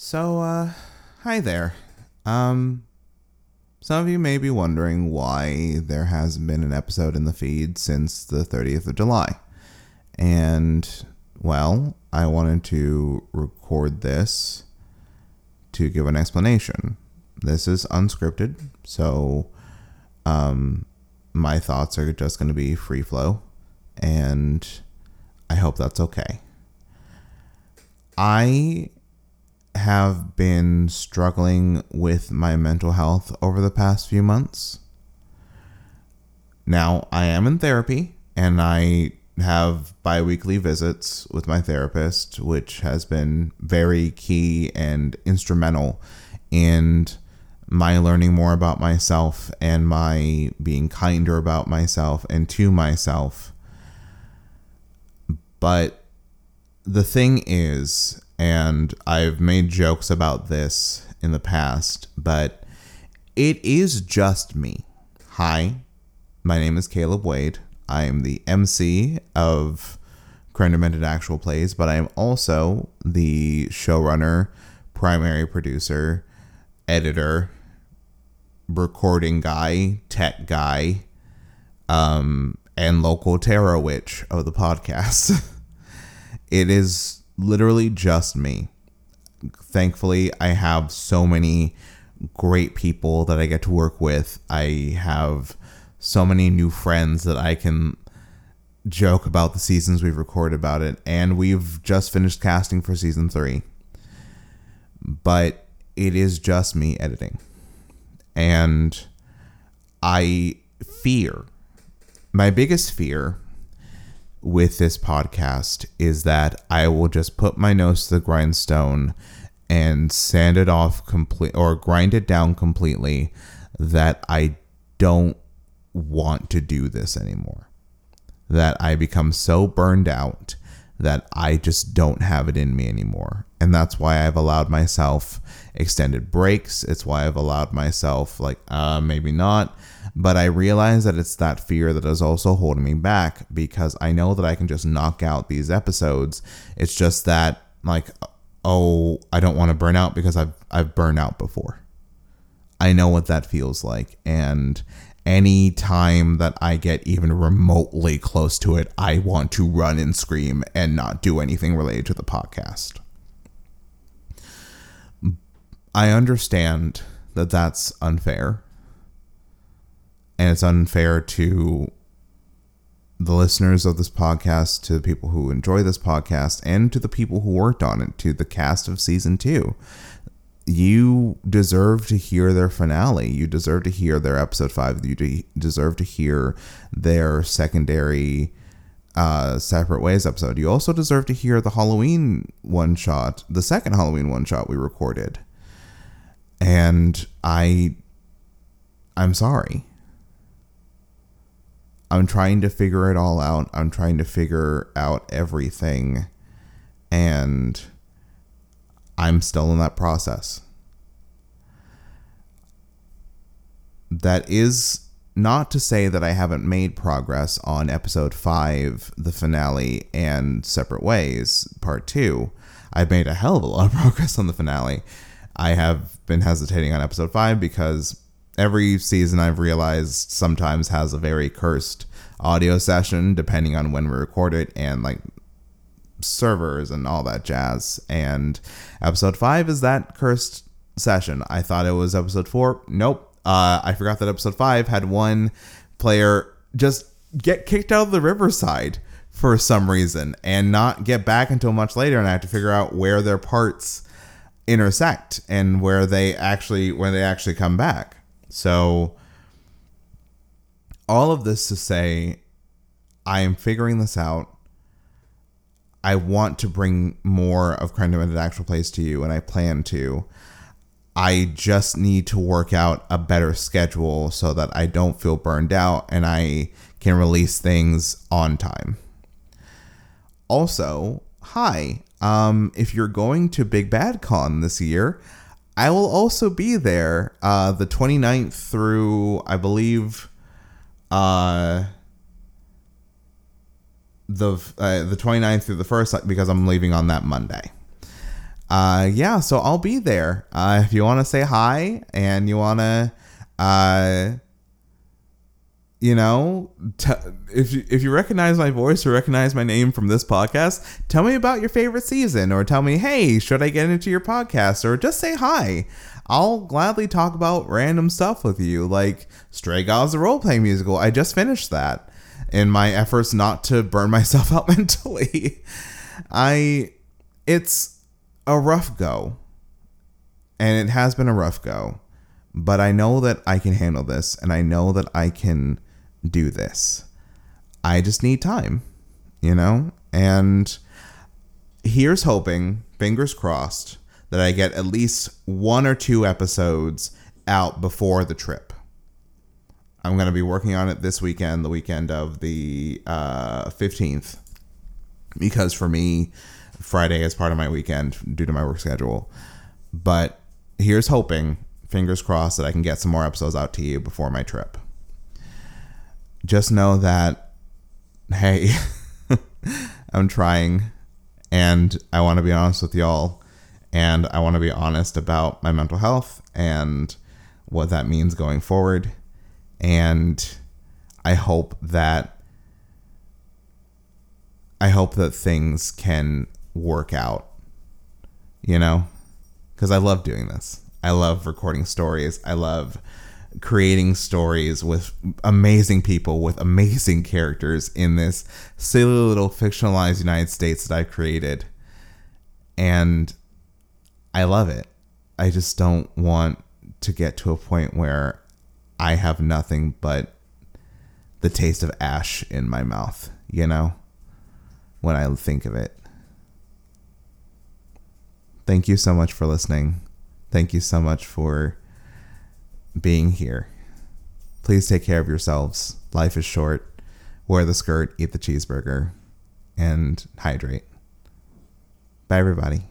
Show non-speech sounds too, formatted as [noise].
So, uh, hi there. Um, some of you may be wondering why there hasn't been an episode in the feed since the 30th of July. And, well, I wanted to record this to give an explanation. This is unscripted, so um, my thoughts are just going to be free flow, and I hope that's okay. I have been struggling with my mental health over the past few months. Now, I am in therapy and I have bi weekly visits with my therapist, which has been very key and instrumental in my learning more about myself and my being kinder about myself and to myself. But the thing is, and I've made jokes about this in the past, but it is just me. Hi, my name is Caleb Wade. I am the MC of Crime Actual Plays, but I am also the showrunner, primary producer, editor, recording guy, tech guy, um, and local tarot witch of the podcast. [laughs] it is literally just me. Thankfully, I have so many great people that I get to work with. I have so many new friends that I can joke about the seasons we've recorded about it. And we've just finished casting for season three. But it is just me editing. And I fear, my biggest fear with this podcast is that I will just put my nose to the grindstone and sand it off complete or grind it down completely that I don't want to do this anymore. That I become so burned out that I just don't have it in me anymore. And that's why I've allowed myself extended breaks. It's why I've allowed myself, like, uh, maybe not. But I realize that it's that fear that is also holding me back because I know that I can just knock out these episodes. It's just that, like, oh, I don't want to burn out because I've, I've burned out before. I know what that feels like. And any time that I get even remotely close to it, I want to run and scream and not do anything related to the podcast. I understand that that's unfair. And it's unfair to the listeners of this podcast, to the people who enjoy this podcast, and to the people who worked on it, to the cast of season two you deserve to hear their finale. You deserve to hear their episode five. You de- deserve to hear their secondary uh, separate ways episode. You also deserve to hear the Halloween one shot, the second Halloween one shot we recorded. And I, I'm sorry. I'm trying to figure it all out. I'm trying to figure out everything. And I'm still in that process. That is not to say that I haven't made progress on episode 5, the finale, and Separate Ways, part 2. I've made a hell of a lot of [laughs] progress on the finale. I have been hesitating on episode 5 because every season I've realized sometimes has a very cursed audio session depending on when we record it and like servers and all that jazz. And episode five is that cursed session. I thought it was episode four. Nope. Uh, I forgot that episode five had one player just get kicked out of the Riverside for some reason and not get back until much later. And I have to figure out where their parts intersect and where they actually when they actually come back. So all of this to say I am figuring this out. I want to bring more of Crime Demented Actual Plays to you, and I plan to. I just need to work out a better schedule so that I don't feel burned out and I can release things on time. Also, hi, um, if you're going to Big Bad Con this year, I will also be there uh, the 29th through, I believe, uh, the uh, the 29th through the 1st because I'm leaving on that Monday. uh, yeah, so I'll be there. Uh, if you want to say hi and you want to, uh, you know, t- if you, if you recognize my voice or recognize my name from this podcast, tell me about your favorite season or tell me, hey, should I get into your podcast or just say hi. I'll gladly talk about random stuff with you, like Stray Gods, the role playing musical. I just finished that in my efforts not to burn [laughs] myself out mentally. I, it's a rough go. And it has been a rough go. But I know that I can handle this and I know that I can do this. I just need time, you know? And here's hoping, fingers crossed, that I get at least one or two episodes out before the trip. I'm going to be working on it this weekend, the weekend of the uh, 15th, because for me, Friday is part of my weekend due to my work schedule. But here's hoping, fingers crossed, that I can get some more episodes out to you before my trip. Just know that, hey, [laughs] I'm trying and I want to be honest with y'all and I want to be honest about my mental health and what that means going forward. And I hope that I hope that things can work out, you know? Because I love doing this. I love recording stories. I love creating stories with amazing people, with amazing characters in this silly little fictionalized United States that I've created. And I love it. I just don't want to get to a point where I have nothing but the taste of ash in my mouth, you know, when I think of it. Thank you so much for listening. Thank you so much for being here. Please take care of yourselves. Life is short. Wear the skirt, eat the cheeseburger, and hydrate. Bye, everybody.